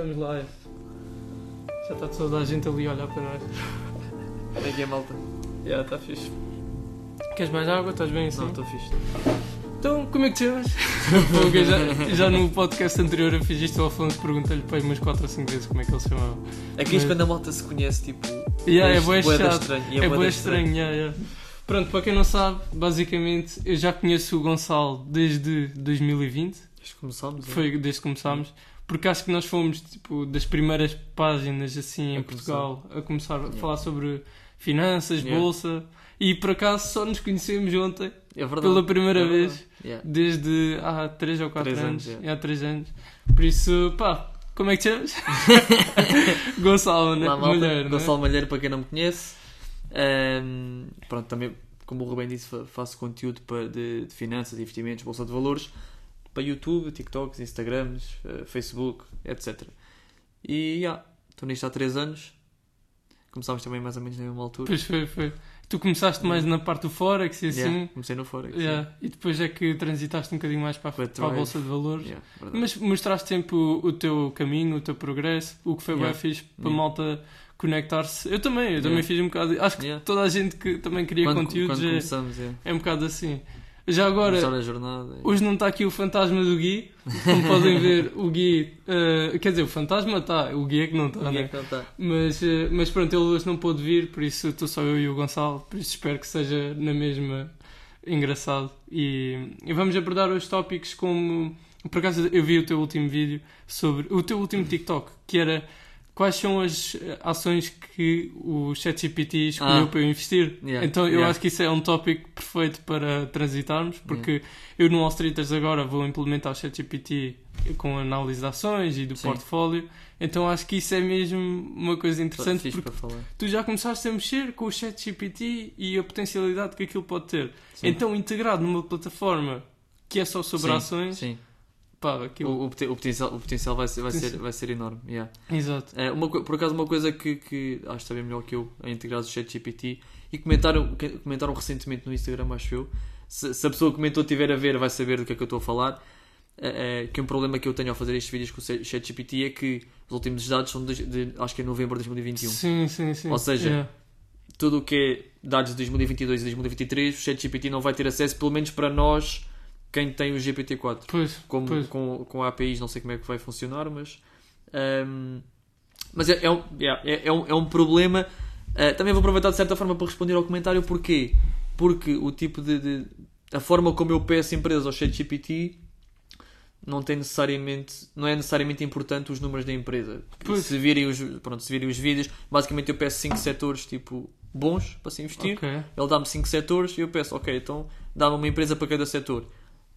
Estamos lá. Já está toda a gente ali a olhar para nós. Como é que é, malta? Já, está fixe. Queres mais água? Estás bem assim? Não, estou fixe. Então, como é que te chamas? Já, já no podcast anterior eu fiz isto ao Afonso, perguntei-lhe para aí umas 4 ou 5 vezes como é que ele se chamava. É que isto quando a malta se conhece, tipo. Yeah, é chato. estranho. É da estranho, yeah, yeah. Pronto, para quem não sabe, basicamente eu já conheço o Gonçalo desde 2020, Desde que começámos. é? foi desde que começámos, porque acho que nós fomos tipo, das primeiras páginas assim em A Portugal a começar a Yeah. falar sobre finanças, Yeah. bolsa, e por acaso só nos conhecemos ontem, É verdade. pela primeira É vez. Yeah. desde há 3 ou 4 Três anos. anos, é. Há 3 anos. Por isso, pá, como é que te chamas? Gonçalo, né? Malta. Mulher, né? Gonçalo Malheiro, para quem não me conhece. Ahm, pronto, também, como o Rubem disse, fa- faço conteúdo para, de, de finanças, investimentos, bolsa de valores para YouTube, TikToks, Instagrams, eh, Facebook, etc. E já, estou nisto há 3 anos. Começámos também mais ou menos na mesma altura. Pois foi, foi. Tu começaste mais na parte do Forex e assim. Yeah, comecei no Forex. Yeah, E depois é que transitaste um bocadinho mais para a, para a. Bolsa de Valores. Yeah. Mas mostraste sempre o, o teu caminho, o teu progresso, o que foi Yeah. bem fixe para a Yeah. malta conectar-se. Eu também, eu também Yeah. fiz um bocado. Acho que Yeah. toda a gente que também cria quando, conteúdos quando começamos, é. é um bocado assim. Já agora, é. hoje não está aqui o fantasma do Gui. Como podem ver, o Gui. eh, quer dizer, o fantasma está, o Gui é que não está, é né? não está? Mas, eh, mas pronto, ele hoje não pôde vir, por isso estou só eu e o Gonçalo, por isso espero que seja na mesma engraçado. E, e vamos abordar os tópicos como. Por acaso eu vi o teu último vídeo sobre. O teu último TikTok, que era quais são as eh, ações que o ChatGPT escolheu Ah. para eu investir. Yeah, Então eu yeah. acho que isso é um tópico perfeito para transitarmos, porque eu no Wall Streeters agora vou implementar o ChatGPT com análise de ações e do Sim. portfólio. Então acho que isso é mesmo uma coisa interessante porque tu já começaste a mexer com o ChatGPT e a potencialidade que aquilo pode ter. Sim. Então integrado numa plataforma que é só sobre Sim, ações, Sim. Pá, aquilo. O, o o potencial, o potencial vai ser, vai ser, vai ser enorme. yeah. Exato. É, uma, por acaso, uma coisa que, que acho que saber melhor que eu a integrar o ChatGPT e comentaram, comentaram recentemente no Instagram, acho eu. Se, se a pessoa que comentou estiver a ver, vai saber do que é que eu estou a falar. É, é, que um problema que eu tenho ao fazer estes vídeos com o ChatGPT é que os últimos dados são de, de- acho que é novembro de 2021. Sim, sim, sim. Ou seja, Yeah. Tudo o que é dados de 2022 e 2023, o ChatGPT não vai ter acesso, pelo menos para nós, quem tem o GPT-4 Pois, como, pois. com, com APIs, não sei como é que vai funcionar, mas. ehm, mas é, é, um, é, é um, é um problema. Eh, também vou aproveitar de certa forma para responder ao comentário, porquê? Porque o tipo de. de- a forma como eu peço empresas ao ChatGPT não tem necessariamente. não é necessariamente importante os números da empresa. Pois. Se virem, os, pronto, se virem os vídeos, basicamente eu peço 5 setores tipo bons para se investir. Ok. Ele dá-me 5 setores e eu peço, ok, então dá-me uma empresa para cada setor.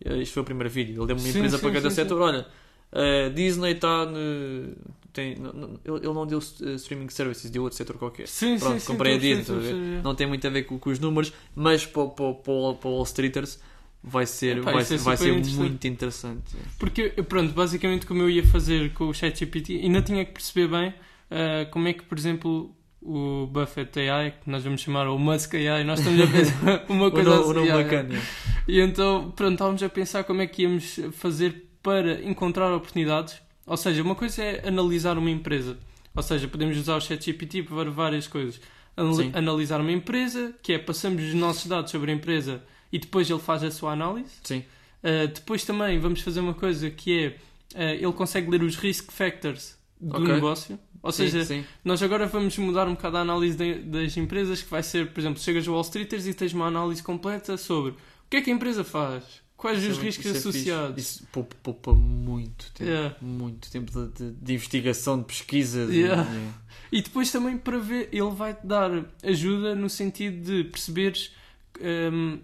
Eh, Isto foi o primeiro vídeo. Ele deu-me uma Sim, empresa sim, para cada sim, setor. Olha, a Disney está no. Tem, não- não- ele não deu eh, streaming services, deu outro setor qualquer. Sim, Pronto, sim, sim. comprei a Disney. estás a perceber. Não tem muito a ver com, com os números, mas para, para, para, o- para Wall Streeters vai ser, Epá, vai, é vai super ser interessante. muito interessante. Porque, pronto, basicamente como eu ia fazer com o ChatGPT, ainda tinha que perceber bem ah, como é que, por exemplo, o Buffett AI, que nós vamos chamar o Musk AI, nós estamos a pensar uma coisa assim. o nome yeah, bacana. E então, pronto, estávamos a pensar como é que íamos fazer para encontrar oportunidades. Ou seja, uma coisa é analisar uma empresa. Ou seja, podemos usar o ChatGPT para várias coisas. Anal- Sim. Analisar uma empresa, que é passamos os nossos dados sobre a empresa e depois ele faz a sua análise. Sim, Uh, depois também vamos fazer uma coisa que é uh, ele consegue ler os risk factors do Ok. negócio. Ou sim, seja, sim. nós agora vamos mudar um bocado a análise de- das empresas, que vai ser, por exemplo, chegas ao Wall Streeters e tens uma análise completa sobre o que é que a empresa faz, quais Isso os é- riscos isso é associados. Isso poupa, poupa muito tempo. Yeah. Muito tempo de, de- de investigação, de pesquisa. de- Yeah. yeah. E depois também para ver, ele vai-te dar ajuda no sentido de perceberes um,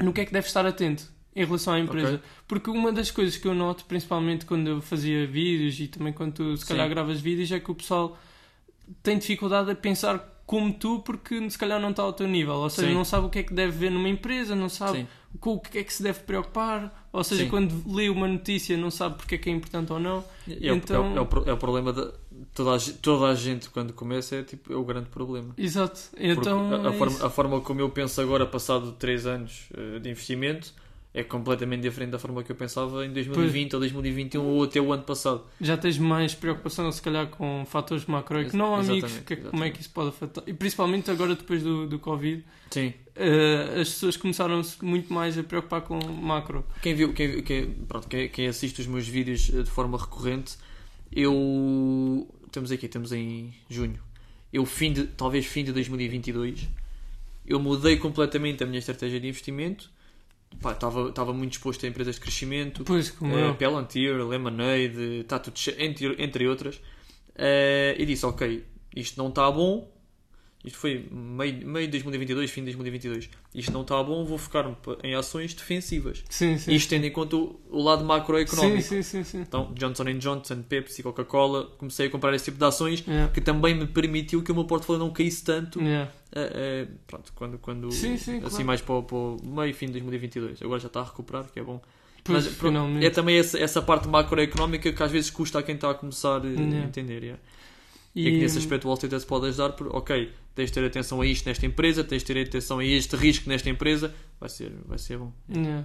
no que é que deves estar atento em relação à empresa. Ok. Porque uma das coisas que eu noto, principalmente quando eu fazia vídeos e também quando tu se calhar Sim. gravas vídeos, é que o pessoal tem dificuldade a pensar como tu porque se calhar não está ao teu nível. Ou seja, Sim. não sabe o que é que deve ver numa empresa, não sabe Sim. com o que é que se deve preocupar. Ou seja, Sim. quando lê uma notícia não sabe porque é que é importante ou não. É, Então- é o, é o pro- é o problema de toda a, toda a gente quando começa é tipo é o grande problema. Exato. Então, a, a é forma, a forma como eu penso agora, passado 3 anos eh, de investimento, é completamente diferente da forma que eu pensava em 2020 ou 2021 ou até o ano passado. Já tens mais preocupação, se calhar, com fatores macroeconómicos, que- como é que isso pode afetar. E principalmente agora, depois do, do Covid, Sim. eh, as pessoas começaram-se muito mais a preocupar com macro. Quem viu, quem, quem, pronto, quem, quem assiste os meus vídeos eh, de forma recorrente, eu. Estamos aqui, estamos em junho. Eu, fim de, talvez fim de 2022, eu mudei completamente a minha estratégia de investimento. Estava muito exposto a empresas de crescimento, Depois, como eh, eu. Palantir, Lemonade, tá tudo entre, entre outras. Eh, e disse: Ok, isto não está bom. Isto foi meio, meio de 2022, fim de 2022. Isto não está bom, vou focar-me em ações defensivas. Sim, sim. Isto tendo em conta o, o lado macroeconómico. Sim, sim, sim. Então, Johnson Johnson, Pepsi, Coca-Cola, comecei a comprar esse tipo de ações Yeah. que também me permitiu que o meu portfólio não caísse tanto. Yeah. eh, eh, pronto, quando, quando Sim, sim, assim claro. mais para, o- para o meio fim de 2022. Agora já está a recuperar, que é bom. Pois, Mas, pronto, é também essa, essa parte macroeconómica que às vezes custa a quem está a começar eh, a Yeah. entender. yeah. E, é que nesse aspecto o Wall Street pode ajudar por, ok, tens de ter atenção a isto nesta empresa, tens de ter atenção a este risco nesta empresa, vai ser, vai ser bom. Yeah.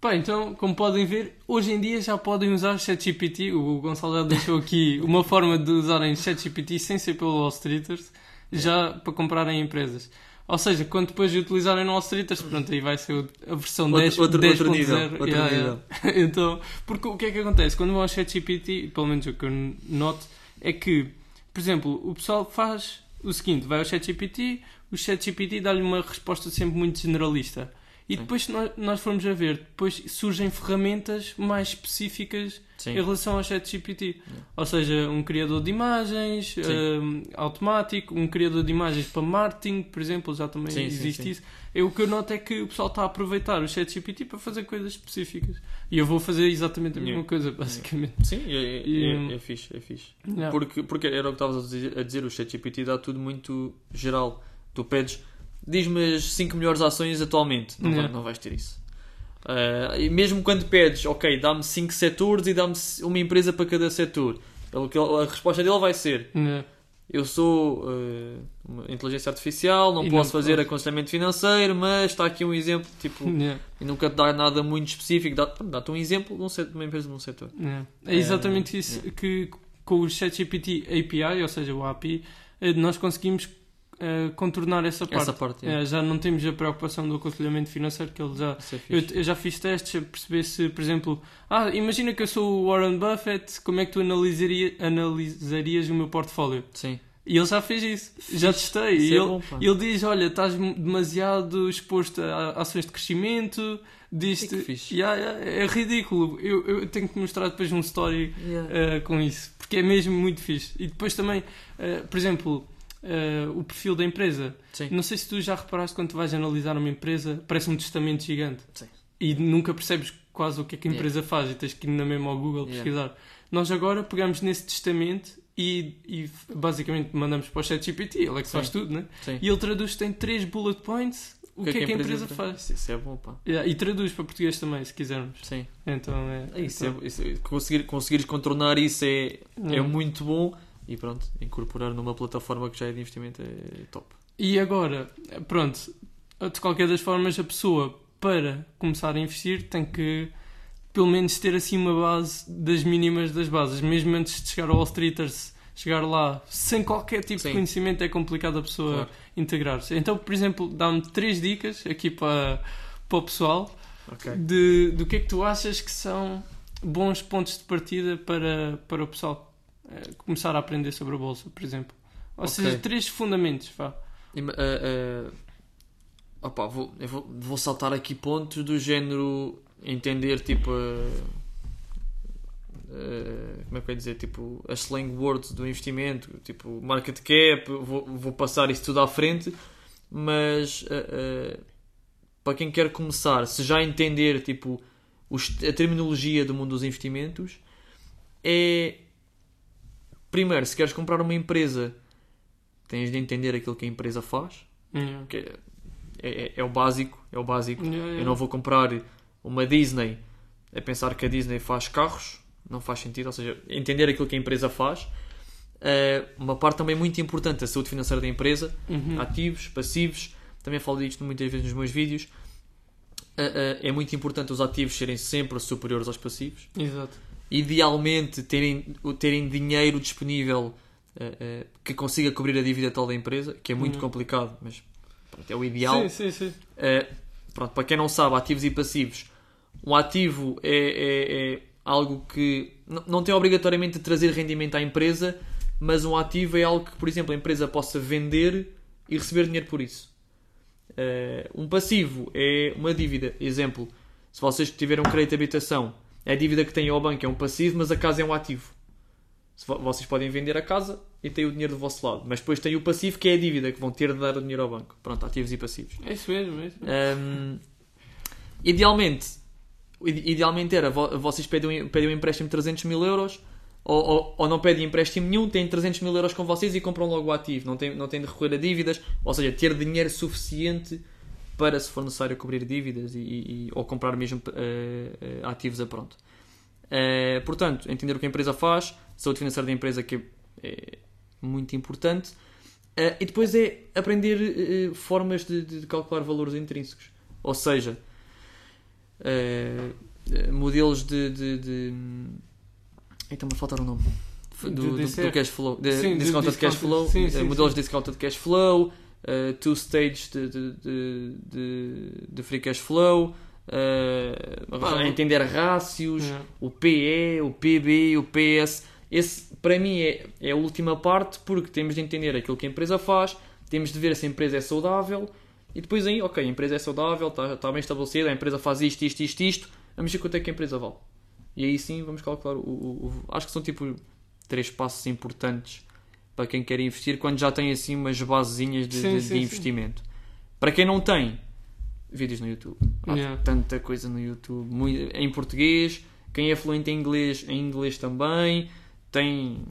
Pá, então, como podem ver, hoje em dia já podem usar ChatGPT. O Gonçalo já deixou aqui uma forma de usarem ChatGPT sem ser pelo Wall Streeters, já para comprarem empresas. Ou seja, quando depois de utilizarem no Wall Streeters, pronto, aí vai ser a versão Outro- 10, outro- 10.0. outro nível, outro Yeah, nível. yeah. então, porque o que é que acontece? Quando vão ao ChatGPT, pelo menos o que eu noto, é que, por exemplo, o pessoal faz o seguinte: vai ao ChatGPT, o ChatGPT dá-lhe uma resposta sempre muito generalista. E depois, se nós, nós formos a ver, depois surgem ferramentas mais específicas Sim. em relação ao ChatGPT. Ou seja, um criador de imagens hum, automático, um criador de imagens para marketing, por exemplo, já também Sim, existe sim. isso. É, o que eu noto é que o pessoal está a aproveitar o ChatGPT para fazer coisas específicas. E eu vou fazer exatamente a mesma Yeah. coisa, basicamente. Sim, é, E, é, é fixe, é fixe. Yeah. Porque, porque era o que estavas a dizer, a dizer, o ChatGPT dá tudo muito geral. Tu pedes, diz-me as 5 melhores ações atualmente. Não, vai- não vais ter isso. E mesmo quando pedes, ok, dá-me 5 setores e dá-me uma empresa para cada setor. Ele- que A resposta dele vai ser: Yeah. Eu sou uma inteligência artificial, não E posso não fazer posso. aconselhamento financeiro, mas está aqui um exemplo. Tipo, Yeah. e nunca te dá nada muito específico, dá- dá-te um exemplo de um setor- de uma empresa de um setor. Yeah. É exatamente Eh, isso que com o ChatGPT API, ou seja, o API, eh, nós conseguimos eh, contornar essa parte. Essa parte, é. Já não temos a preocupação do aconselhamento financeiro que ele já. É Eu, eu já fiz testes a perceber se, por exemplo, ah, imagina que eu sou o Warren Buffett, como é que tu analisaria, analisarias o meu portfólio? Sim. E ele já fez isso, já testei. Isso E é ele, bom, ele diz: Olha, estás demasiado exposto a ações de crescimento. Diz-te, fixe. Yeah, yeah, é ridículo. Eu, eu tenho que mostrar depois um story Yeah. uh, com isso, porque é mesmo muito fixe. E depois também, uh, por exemplo, uh, o perfil da empresa. Sim. Não sei se tu já reparaste quando tu vais analisar uma empresa, parece um testamento gigante. Sim. E nunca percebes quase o que é que a Yeah. empresa faz e tens que ir na mesma ao Google Yeah. pesquisar. Nós agora pegamos nesse testamento e, e basicamente mandamos para o ChatGPT, ele é que Sim. faz tudo, né? Sim. E ele traduz, tem três bullet points, o que, é que a empresa, faz. Isso, isso é bom, pá. Yeah, e traduz para português também, se quisermos. Sim. Então é. É Isso então, é, isso é- conseguir, conseguires contornar isso é, é Yeah. muito bom e pronto, incorporar numa plataforma que já é de investimento é top. E agora, pronto, de qualquer das formas, a pessoa para começar a investir tem que pelo menos ter assim uma base das mínimas das bases, mesmo antes de chegar ao Wall Streeters, chegar lá sem qualquer tipo Sim. de conhecimento, é complicado a pessoa Claro. integrar-se. Então, por exemplo, dá-me três dicas aqui para, para o pessoal Ok. de, do que é que tu achas que são bons pontos de partida para, para o pessoal começar a aprender sobre a bolsa, por exemplo. Ou Ok. seja, três fundamentos, vá. Ah, opá, vou, vou, vou saltar aqui pontos do género entender tipo ah, como é que eu ia dizer tipo as slang words do investimento tipo market cap vou, vou passar isso tudo à frente mas para quem quer começar se já entender tipo os- a terminologia do mundo dos investimentos é primeiro se queres comprar uma empresa tens de entender aquilo que a empresa faz Yeah. que é, é, é o básico, é o básico. Yeah, yeah. Eu não vou comprar uma Disney a pensar que a Disney faz carros, não faz sentido, ou seja, entender aquilo que a empresa faz. Eh, uma parte também muito importante, a saúde financeira da empresa, Uhum. ativos, passivos, também falo disto muitas vezes nos meus vídeos. eh, eh, é muito importante os ativos serem sempre superiores aos passivos. Exato. Idealmente, terem, terem dinheiro disponível eh, eh, que consiga cobrir a dívida total da empresa, que é muito Uhum. complicado, mas pronto, é o ideal. Sim, sim, sim. Uh, pronto, para quem não sabe, ativos e passivos, um ativo é, é- é algo que não tem obrigatoriamente de trazer rendimento à empresa, mas um ativo é algo que, por exemplo, a empresa possa vender e receber dinheiro por isso. Uh, um passivo é uma dívida. Exemplo, se vocês tiverem um crédito de habitação, a dívida que têm ao banco é um passivo, mas a casa é um ativo. Vocês podem vender a casa e têm o dinheiro do vosso lado, mas depois tem o passivo que é a dívida que vão ter de dar o dinheiro ao banco. Pronto, ativos e passivos. É isso mesmo, é isso mesmo. Um, idealmente, ide- idealmente era vo- vocês pedem, um- pedem um empréstimo de 300 mil euros ou, ou, ou não pedem empréstimo nenhum, têm 300 mil euros com vocês e compram logo o ativo. Não têm, não têm de recorrer a dívidas, ou seja, ter dinheiro suficiente para, se for necessário, cobrir dívidas e, e- ou comprar mesmo eh, ativos a pronto. Eh, portanto, entender o que a empresa faz, saúde financeira da empresa que é, é muito importante. Eh, e depois é aprender formas de, de calcular valores intrínsecos. Ou seja, modelos de. de, de... Está-me a faltar o nome. Do, do, do cash flow. De, Sim, de discounted cash discounted. flow. Sim, sim, modelos de discounted cash flow. Eh, two stage de, de, de, de, free cash flow. eh, Pá, entender rácios Yeah. o PE, o PB, o PS. Esse, para mim, é, é a última parte porque temos de entender aquilo que a empresa faz, temos de ver se a empresa é saudável e depois aí, ok, a empresa é saudável, está, está bem estabelecida, a empresa faz isto, isto, isto, isto, vamos ver quanto é que a empresa vale. E aí sim vamos calcular o, o- o- acho que são tipo três passos importantes para quem quer investir quando já tem assim umas basezinhas de, Sim, de- sim, de sim. investimento. Para quem não tem, vídeos no YouTube. Há Yeah. tanta coisa no YouTube, mui- em português, quem é fluente em inglês, em inglês também, tem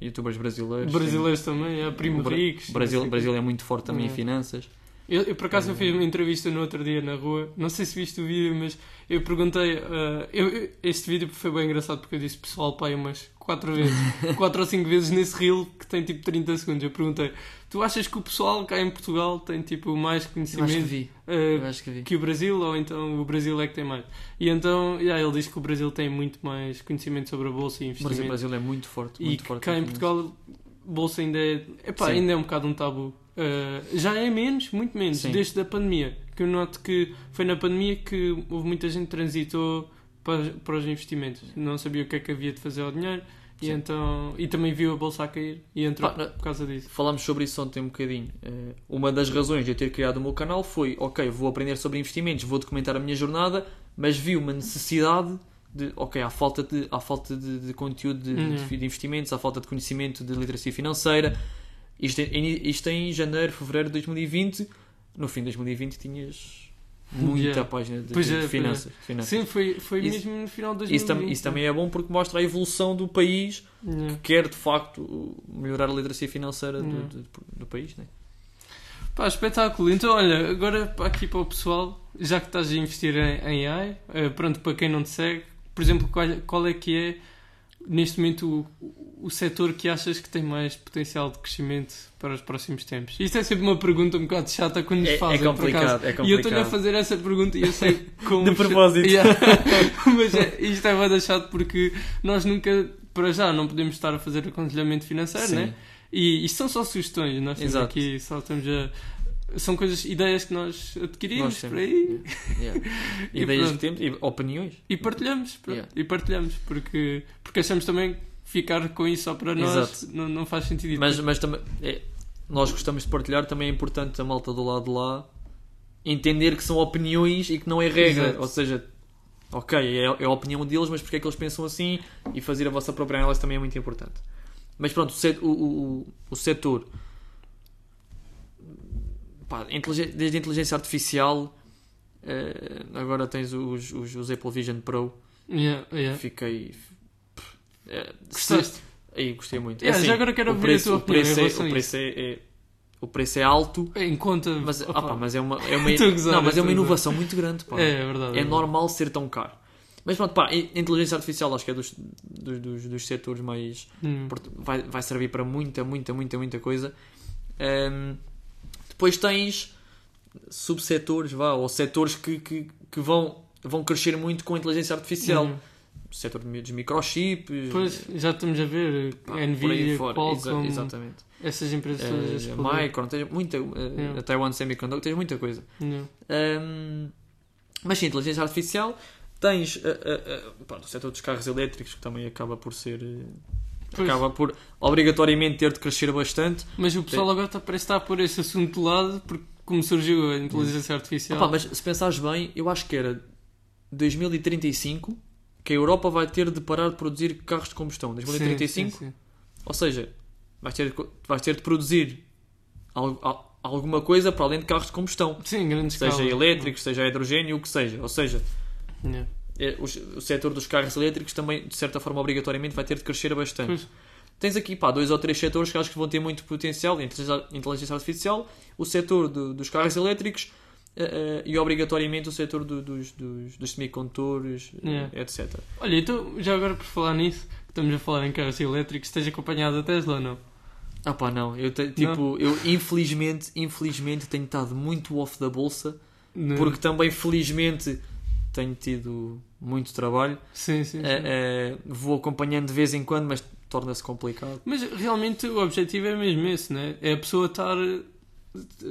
youtubers brasileiros. Brasileiros também, é Primo Bra- Ricos. tem- Brasil, Brasil é muito forte também em Yeah. finanças. Eu, eu, por acaso eu fiz uma entrevista no outro dia na rua, não sei se viste o vídeo, mas eu perguntei. ah, eu- este vídeo foi bem engraçado porque eu disse pessoal pai umas 4 vezes, 4 ou 5 vezes nesse reel que tem tipo 30 segundos. Eu perguntei: Tu achas que o pessoal cá em Portugal tem tipo mais Eu acho que conhecimento vi. ah, Eu acho que vi. que o Brasil ou então o Brasil é que tem mais? E então yeah, ele diz que o Brasil tem muito mais conhecimento sobre a bolsa e O investimento. Brasil, Brasil é muito forte. E Muito que forte cá em. Portugal, bolsa ainda é, epá, Sim. ainda é um bocado um tabu. Uh, já é menos, muito menos, Sim. desde a pandemia. Que eu noto que foi na pandemia que houve muita gente que transitou para, para os investimentos. Não sabia o que é que havia de fazer ao dinheiro e, então, e também viu a bolsa a cair e entrou Pá, por causa disso. Falámos sobre isso ontem um bocadinho. Eh, Uma das razões de eu ter criado o meu canal foi: ok, vou aprender sobre investimentos, vou documentar a minha jornada, mas vi uma necessidade de, ok, há falta de, há falta de, de conteúdo de, Uhum. de- de investimentos, há falta de conhecimento de literacia financeira. Isto, em- isto em janeiro, fevereiro de 2020. No fim de 2020 tinhas muita Yeah. página de, de é, é. finanças. finanças. Sim, foi, foi Isso- mesmo no final de Isso, 2020. tam- isso também é bom porque mostra a evolução do país Yeah. que quer de facto melhorar a literacia financeira do, Yeah. do- do país. Né? Pá, espetáculo. Então, olha, agora aqui para o pessoal, já que estás a investir em, em AI, eh, pronto, para quem não te segue, por exemplo, qual, qual é que é neste momento o, o setor que achas que tem mais potencial de crescimento para os próximos tempos? Isto é sempre uma pergunta um bocado chata quando nos É, é fazem, por complicado, acaso. é E eu estou-lhe a complicado. fazer essa pergunta e eu sei como... De propósito. Yeah. Mas é, isto é bem chato porque nós nunca, para já, não podemos estar a fazer aconselhamento financeiro, Sim. né? E isto são só sugestões, nós estamos Exato. aqui, só estamos a. São coisas, ideias que nós adquirimos Nós por aí Yeah. E Ideias que temos e opiniões. e partilhamos. Yeah. E partilhamos, porque, porque achamos também que ficar com isso só para nós não, não faz sentido. Mas, mas também é, nós gostamos de partilhar, também é importante a malta do lado de lá entender que são opiniões e que não é regra. Exato. Ou seja, ok, é, é a opinião deles, mas porque é que eles pensam assim e fazer a vossa própria análise também é muito importante. Mas pronto, o, o, o, o setor pá, desde a inteligência artificial eh, agora tens os, os, os Apple Vision Pro Yeah, yeah. fiquei eh, Gostaste? Aí gostei muito. É Yeah, assim, já agora quero ouvir preço, a tua o opinião preço, é, o preço é, é- o preço é alto, Em conta. mas, opa, mas é uma, é uma, não, mas é uma inovação muito grande. Pá. É, é verdade. É é normal ser tão caro. Mas pronto, pá, a inteligência artificial acho que é dos, dos, dos, dos setores mais. Hum. Vai, vai servir para muita, muita, muita, muita coisa. Ahm, depois tens subsetores, vá, ou setores que, que, que vão, vão crescer muito com a inteligência artificial. Uhum. O setor dos microchips, Pois, já estamos a ver pá, por aí Nvidia, fora. Qualcomm, Exa- exatamente. essas empresas todas Eh, explodir. Micron, tens muita, eh, Yeah. a Taiwan Semiconductor, tens muita coisa. Yeah. Ahm, mas sim, inteligência artificial, tens eh, eh, eh, pá, o setor dos carros elétricos que também acaba por ser. Pois. acaba por obrigatoriamente ter de crescer bastante. Mas o pessoal agora está, parece estar a pôr esse assunto de lado porque como surgiu a inteligência artificial. Opa, mas se pensares bem, eu acho que era 2035 que a Europa vai ter de parar de produzir carros de combustão. 2035, Sim, sim, sim. ou seja, vais ter, vais ter de produzir al- al- alguma coisa para além de carros de combustão. Sim, grande Seja escala. elétricos, seja hidrogênio, o que seja. Ou seja, Yeah. É, o, o setor dos carros elétricos também, de certa forma, obrigatoriamente vai ter de crescer bastante. Pois. Tens aqui pá, dois ou três setores que acho que vão ter muito potencial: inteligência artificial, o setor do- dos carros elétricos eh, eh, e, obrigatoriamente, o setor do- dos, dos, dos semicondutores, eh, Yeah. etc. Olha, então, já agora por falar nisso, que estamos a falar em carros elétricos, tens acompanhado a Tesla ou não? Ah pá, não. Eu, te- tipo, eu infelizmente, infelizmente tenho estado muito off da bolsa No- porque também, felizmente, tenho tido muito trabalho. Sim, sim. sim. Eh, eh, vou acompanhando de vez em quando, mas torna-se complicado. Mas realmente o objetivo é mesmo esse, né? É a pessoa estar eh,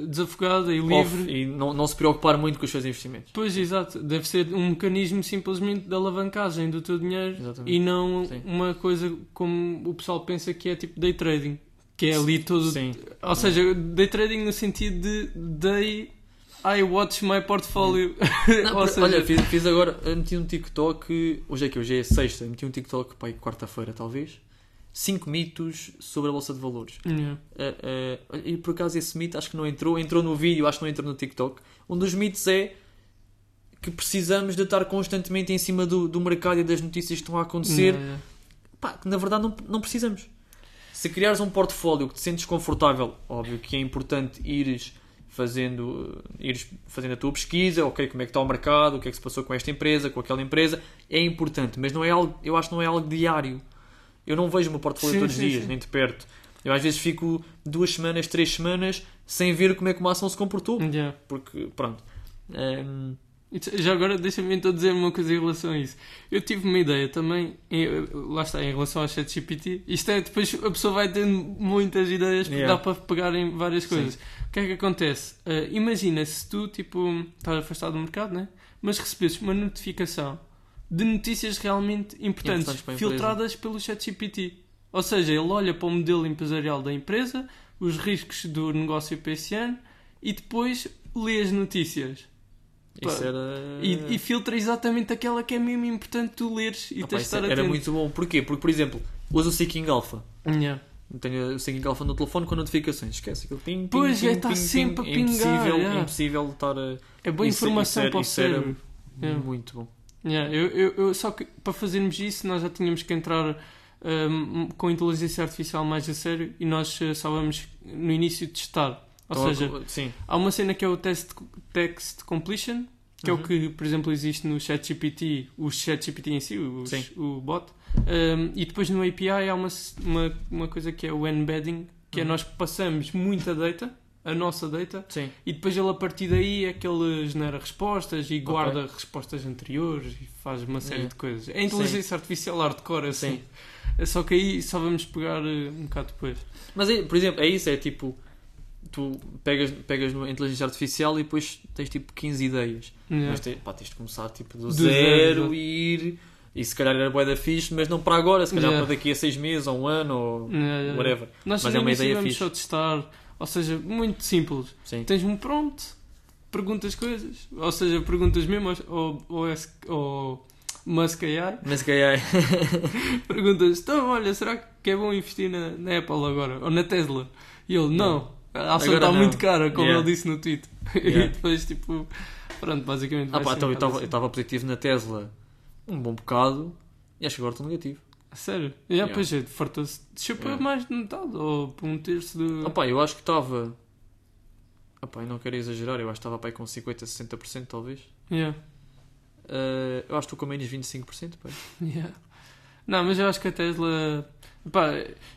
desafogada e Off, livre. e não, não se preocupar muito com os seus investimentos. Pois, exato. Deve ser um mecanismo simplesmente de alavancagem do teu dinheiro Exatamente. e não Sim. uma coisa como o pessoal pensa que é tipo day trading. Que é ali todo. Sim. Ou seja, day trading no sentido de day I watch my portfolio. Não, Ou por- seja, Olha, fiz, fiz agora, meti um TikTok, hoje é que hoje é sexta, meti um TikTok, aí quarta-feira talvez, 5 mitos sobre a Bolsa de Valores. Yeah. Eh, olha, e por acaso esse mito acho que não entrou, entrou no vídeo, acho que não entrou no TikTok. Um dos mitos é que precisamos de estar constantemente em cima do, do mercado e das notícias que estão a acontecer. Yeah. Pá, que na verdade não, não precisamos. Se criares um portfólio que te sentes confortável, óbvio que é importante ires fazendo, eh, ires fazendo a tua pesquisa, ok, como é que está o mercado, o que é que se passou com esta empresa, com aquela empresa, é importante, mas não é algo, eu acho que não é algo diário. Eu não vejo o meu portfólio Sim, todos os dias, sim. nem de perto. Eu às vezes fico duas semanas, três semanas sem ver como é que uma ação se comportou, Yeah. porque pronto. Ehm, E t- Já agora deixa-me então dizer uma coisa em relação a isso. Eu tive uma ideia também, em- lá está, em relação ao ChatGPT. Isto é, depois a pessoa vai tendo muitas ideias porque Yeah. dá para pegar em várias Sim. coisas. O que é que acontece? Ah, imagina se tu, tipo, estás afastado do mercado, né? mas recebesses uma notificação de notícias realmente importantes, Importantes filtradas pelo ChatGPT. Ou seja, ele olha para o modelo empresarial da empresa, os riscos do negócio para esse ano e depois lê as notícias. Isso era... E, e filtra exatamente aquela que é mesmo importante tu leres e Opa, tens de estar era atento. muito bom. Porquê? Porque, por exemplo, uso o Seeking Alpha. Yeah. Tenho o Seeking Alpha no telefone com notificações. Esquece aquilo. Ping, ping, Pois, ping, é, tá ping, sempre ping. a pingar, É impossível, yeah. é impossível estar a... É boa Isso- informação isso era- para o cérebro. Yeah. Muito bom. Yeah, eu, eu, eu- só que para fazermos isso nós já tínhamos que entrar hum, com inteligência artificial mais a sério e nós eh, só vamos no início testar. Ou Então, seja, Sim. há uma cena que é o test, text completion, que é Uhum. o que, por exemplo, existe no ChatGPT, o ChatGPT em si, o, Sim. o bot. Um, e depois no API há uma, uma, uma coisa que é o embedding, que é Uhum. nós passamos muita data, a nossa data, Sim. e depois ele a partir daí é que ele genera respostas e guarda respostas anteriores e faz uma série Yeah. de coisas. É inteligência artificial hardcore, assim. Sim. É Só que aí só vamos pegar eh, um bocado depois. Mas, é, por exemplo, é isso. É tipo... Tu pegas, pegas no inteligência artificial e depois tens tipo 15 ideias. Yeah. Mas te- pá, tens de começar tipo do, Do zero, zero, e ir... E se calhar era bué da fixe, mas não para agora. Se calhar Yeah. para daqui a seis meses ou um ano ou Yeah, whatever. Nós Mas é uma ideia vamos fixe. só testar, ou seja, muito simples. Sim. Tens um prompt, perguntas coisas, ou seja, perguntas mesmo ao, ao, ao, S- ao Musk AI, Mas é... perguntas, então olha, será que é bom investir na, na Apple agora? Ou na Tesla? E ele, não, a ação Agora está muito cara, como Yeah. ele disse no tweet. Yeah. E depois, tipo, pronto, basicamente Ah pá, então eu estava- estava positivo na Tesla um bom bocado e acho que agora estou negativo. assim. Sério? Yeah, Yeah. Pois é, fartou-se, desceu para Yeah. mais de metade, ou para um terço do... Ah pá, eu acho que estava. Ah pá, eu não quero exagerar, eu acho que estava pá, com 50, 60% talvez. Yeah. Ah, eu acho que estou com menos 25%. Pá. Yeah. Não, mas eu acho que a Tesla. Pá,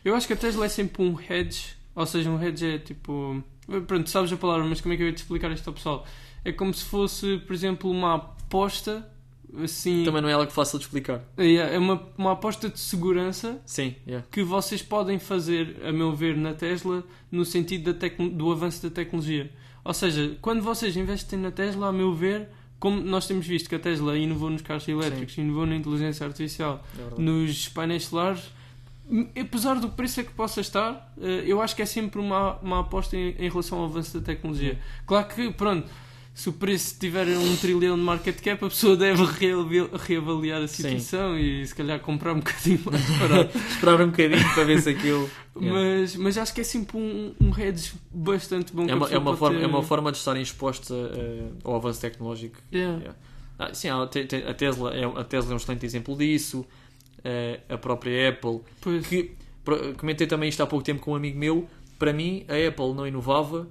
eu acho que a Tesla é sempre um hedge. Ou seja, um hedge é tipo. Pronto, sabes a palavra, mas como é que eu ia te explicar isto ao pessoal? É como se fosse, por exemplo, uma aposta assim. Também não é algo fácil de explicar. É uma, uma aposta de segurança Sim, yeah. que vocês podem fazer, a meu ver, na Tesla, no sentido da do avanço da tecnologia. Ou seja, quando vocês investem na Tesla, a meu ver, como nós temos visto que a Tesla inovou nos carros elétricos, inovou na inteligência artificial, é nos painéis solares, apesar do preço a que possa estar, eh, eu acho que é sempre uma, uma aposta em, em relação ao avanço da tecnologia. Claro que, pronto, se o preço tiver um trilhão de market cap, a pessoa deve reavaliar a Sim. situação e se calhar comprar um bocadinho mais barato. Esperar um bocadinho para ver se aquilo. Mas, mas acho que é sempre um, um hedge bastante bom É uma, é, uma forma, ter. é uma forma de estarem expostos a- a- ao avanço tecnológico. Yeah. Yeah. Ah, sim, a Tesla, é, a Tesla é um excelente exemplo disso. Eh, a própria Apple, Pois, que comentei também isto há pouco tempo com um amigo meu. Para mim, a Apple não inovava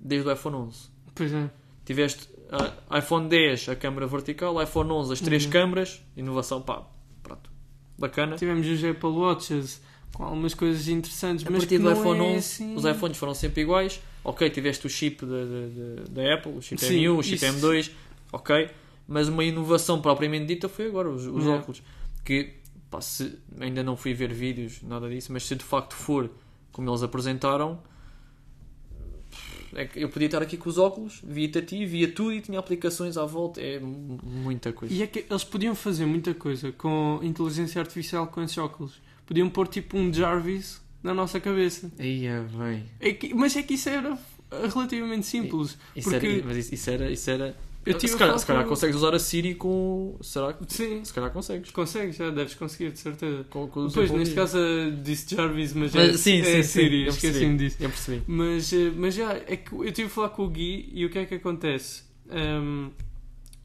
desde o iPhone 11. pois é. Tiveste ah, iPhone 10, a câmera vertical, iPhone 11, as três Uhum. câmaras, inovação, pá, pronto, bacana. Tivemos os Apple Watches com algumas coisas interessantes, A mas partir do iPhone é 11, assim... os iPhones foram sempre iguais. Ok, tiveste o chip da- Apple, o chip Sim, M1, o chip isso. M2, ok. Mas uma inovação propriamente dita foi agora, os, os Yeah. óculos. Que, pá, se, ainda não fui ver vídeos, nada disso, mas se de facto for como eles apresentaram, é eu podia estar aqui com os óculos, via-te a ti, via tudo e tinha aplicações à volta. É mu- muita coisa. E é que eles podiam fazer muita coisa com inteligência artificial com esses óculos. Podiam pôr tipo um Jarvis na nossa cabeça. Aí é bem. É que- mas é que isso era relativamente simples. Isso porque era, mas isso, isso era. Isso era eu tive se a calhar, se calhar consegues usar a Siri com. Será que. Sim, Se calhar consegues. consegues, já deves conseguir, de certeza. Com, com Apple neste caso, disse Jarvis, mas, Mas, é, sim, é sim, sim, Siri, eu esqueci-me disso. Eu percebi. Mas, eh, mas já, é que eu estive a falar com o Gui e o que é que acontece? Ahm,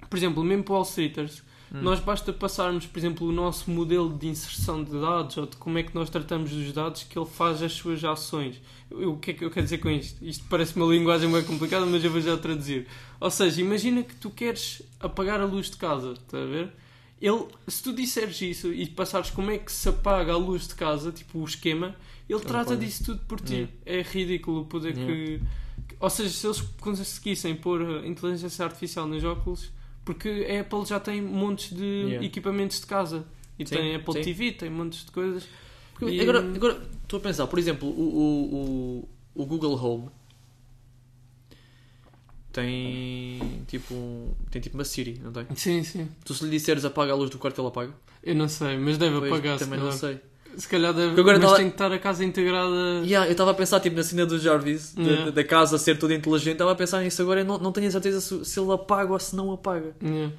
por exemplo, mesmo para o Wall Streeters, Hum. nós basta passarmos, por exemplo, o nosso modelo de inserção de dados ou de como é que nós tratamos dos dados que ele faz as suas ações. O que é que eu quero dizer com isto? Isto parece uma linguagem bem complicada, mas eu vou já traduzir. Ou seja, imagina que tu queres apagar a luz de casa, está a ver? Ele, se tu disseres isso e passares como é que se apaga a luz de casa, tipo o esquema, ele trata disso tudo por ti. Yeah. É ridículo o poder Yeah. que. Ou seja, se eles conseguissem pôr a inteligência artificial nos óculos, porque a Apple já tem montes de Yeah. equipamentos de casa. E Sim, tem Apple sim. TV, tem montes de coisas. E- Agora, agora estou a pensar, por exemplo, o, o, o, o Google Home tem tipo um- tem tipo uma Siri, não tem? Sim, sim. Tu se lhe disseres apaga a luz do quarto, ele apaga? Eu não sei, mas deve Pois, apagar. também se não calhar. sei. Se calhar deve. Porque agora mas tava- tem que estar a casa integrada. Yeah, eu estava a pensar tipo, na cena do Jarvis, da- Yeah. da, da casa ser toda inteligente, estava a pensar nisso agora e não, não tenho a certeza se, se ele apaga ou se não apaga. Yeah.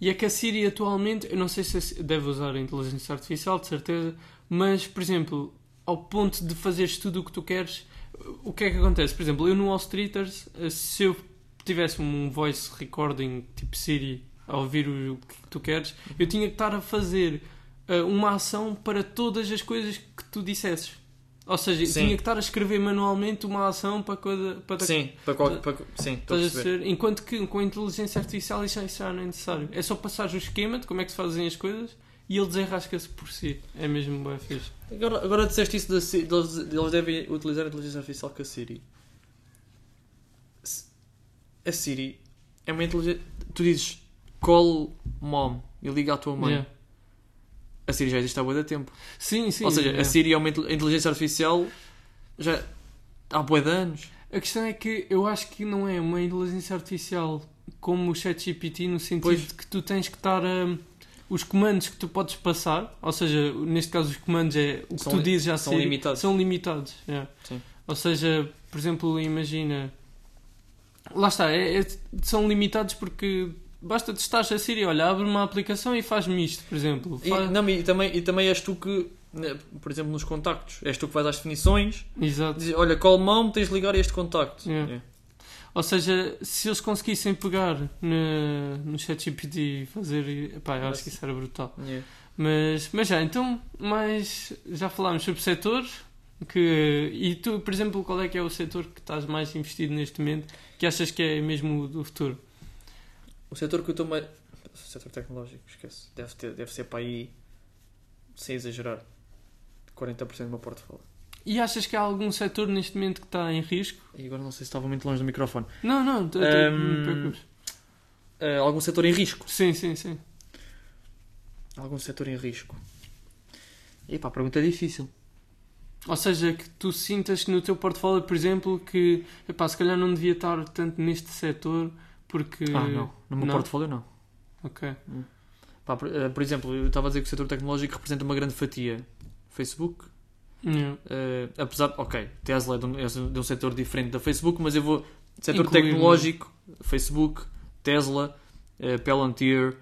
E é que a Siri atualmente, eu não sei se deve usar a inteligência artificial, de certeza, mas, por exemplo, ao ponto de fazeres tudo o que tu queres, o que é que acontece? Por exemplo, eu no Wall Streeters, se eu tivesse um voice recording tipo Siri a ouvir o que tu queres, eu tinha que estar a fazer uma ação para todas as coisas que tu dissesses. Ou seja, Sim. tinha que estar a escrever manualmente uma ação para cada. Para Sim, para qual, para, sim, estou a ser, enquanto que com a inteligência artificial isso, já não é necessário. É só passar o esquema de como é que se fazem as coisas e ele desenrasca-se por si. É mesmo bem fixe. Agora, agora disseste isso da Siri, eles, eles devem utilizar a inteligência artificial com a Siri. A Siri é uma inteligência. Tu dizes call mom e liga à tua mãe. Yeah. A Siri já existe há muito tempo. Sim, sim. Ou seja, yeah. a Siri é uma intel- inteligência artificial já há bué de anos. A questão é que eu acho que não é uma inteligência artificial como o ChatGPT no sentido Pois. de que tu tens que estar a. Os comandos que tu podes passar, ou seja, neste caso os comandos é o que São tu dizes à são Siri, limitados. São limitados. Sim. Ou seja, por exemplo, imagina. Lá está, é- é- são limitados porque basta te estás a Siri, olha, abre uma aplicação e faz-me isto, por exemplo. E, Faz- não, e, também, e também és tu que, né, por exemplo, nos contactos, és tu que faz as definições. Exato. Dizes, olha, call mom, tens de ligar a este contacto. Yeah. É. Ou seja, se eles conseguissem pegar na- no ChatGPT e fazer. Epá, eu acho que isso era brutal. É. Mas, mas já, então, mais, já falámos sobre setores. Que, e tu, por exemplo, qual é que é o setor que estás mais investido neste momento que achas que é mesmo o do futuro? O setor que eu estou mais. O setor tecnológico, esquece. Deve, ter, deve ser para aí, sem exagerar, 40% do meu portfólio. E achas que há algum setor neste momento que está em risco? E agora não sei se estava muito longe do microfone. Não, não, preocupes. Ah, algum setor em risco? Sim, sim, sim. Algum setor em risco? Epá, a pergunta é difícil. Ou seja, que tu sintas que no teu portfólio, por exemplo, que epá, se calhar não devia estar tanto neste setor porque. Ah, não. No meu não? portfólio, não. Ok. Pá, por, eh, por exemplo, eu estava a dizer que o setor tecnológico representa uma grande fatia. Facebook, Yeah. eh, apesar ok, Tesla é de, um, é de um setor diferente da Facebook, mas eu vou. Setor Incluir, tecnológico, Facebook, Tesla, eh, Palantir,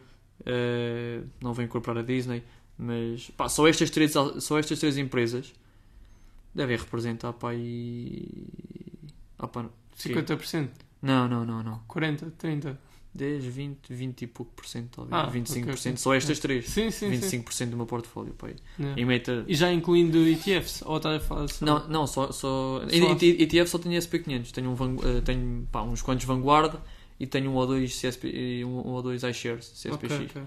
eh, não vou incorporar a Disney, mas pá, só, estas três, só estas três empresas devem representar pá, aí. Ah, pá, sim. 50%, Não, não, não, não. 40%, 30%. 10, 20, 20 e pouco por cento, talvez. Ah, 25%. ok, ok. Só estas três. Sim, sim, sim. 25% do meu portfólio, pá. aí. Yeah. Em meta. E já incluindo ETFs? Ou estás a falar só- Não, não, só. só... Só- ETF só tenho SP500. Tenho, um eh, tenho pá, uns quantos Vanguard e tenho um ou dois, CSP, e um, um ou dois iShares, CSPX. Ok, ok.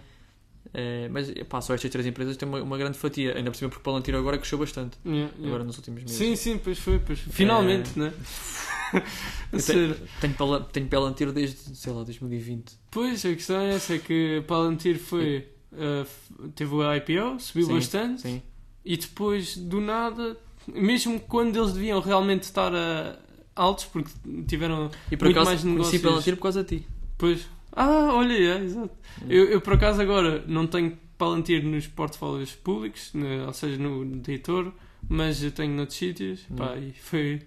Eh, mas pá, só estas três empresas têm uma, uma grande fatia. Ainda por cima porque Palantir agora cresceu bastante. Yeah, yeah. Agora nos últimos meses. Sim, sim, pois foi. Pois. Finalmente, né? A Eu sério. tenho, tenho, Pala- tenho Palantir desde, sei lá, 2020. Pois, a questão é essa: é que Palantir foi. uh, teve o IPO, subiu Sim, bastante. Sim. E depois, do nada, mesmo quando eles deviam realmente estar a altos, porque tiveram. E por Muito acaso mais negócios. Palantir por causa de ti. Pois. Ah, olha, é, exato. Eu, eu, por acaso, agora não tenho Palantir nos portfólios públicos, né, ou seja, no editor, mas eu tenho noutros sítios. Hum. Pá, e foi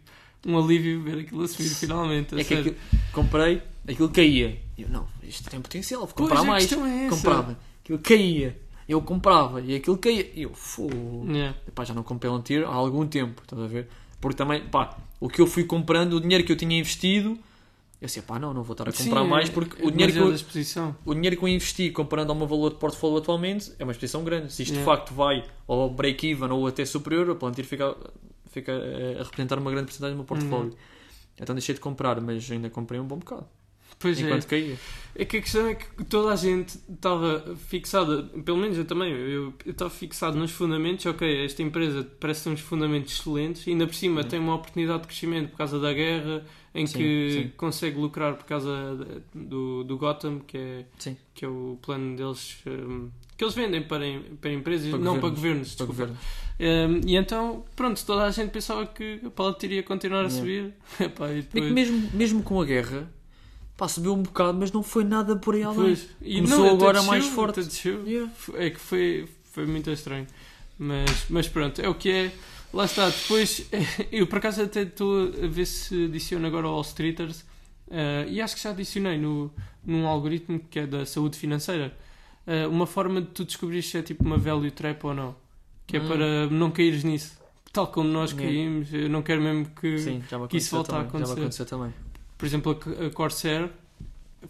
um alívio ver aquilo a subir finalmente. a É que aquilo, comprei, aquilo caía. Eu, não, isto tem potencial, vou Pois, comprar a mais. é. Comprava. Aquilo caía. Eu comprava e aquilo caía. E eu, fogo. Yeah. Pá, já não comprei Palantir há algum tempo, estás a ver? Porque também, pá, o que eu fui comprando, o dinheiro que eu tinha investido, eu sei, pá, não, não vou estar a comprar Sim, mais porque é o, dinheiro que eu, o dinheiro que eu investi comparando ao meu valor de portfólio atualmente é uma exposição grande. Se isto de Yeah. facto vai ao break-even ou até superior, a Palantir fica, fica a representar uma grande porcentagem do meu portfólio. Uhum. Então deixei de comprar, mas ainda comprei um bom bocado. Pois é. enquanto caía. É que a questão é que toda a gente estava fixada, pelo menos eu também, eu estava fixado nos fundamentos. Ok, esta empresa parece ter uns fundamentos excelentes, ainda por cima tem uma oportunidade de crescimento por causa da guerra, em Sim, que sim. consegue lucrar por causa do, do Gotham, que é, Sim. que é o plano deles. hum, que eles vendem para, para empresas, Para não para governos. governos, Para desculpa. Hum, e então, pronto, toda a gente pensava que a Palantir ia continuar a subir. Epá, e É depois, que mesmo, mesmo com a guerra, pá, subiu um bocado, mas não foi nada por aí além. Pois, e Começou até agora desceu, mais forte. Yeah. É que foi, foi muito estranho. Mas, mas pronto, é o que é. Lá está. Depois, eu por acaso até estou a ver se adiciono agora ao All Streeters. eh, e acho que já adicionei no, num algoritmo que é da saúde financeira. eh, uma forma de tu descobrir se é tipo uma value trap ou não. Que é Hum. para não caíres nisso. Tal como nós Yeah. caímos. Eu não quero mesmo que. Sim, que isso aconteceu volta a também. Já acontecer. aconteceu também. Por exemplo, a, Corsair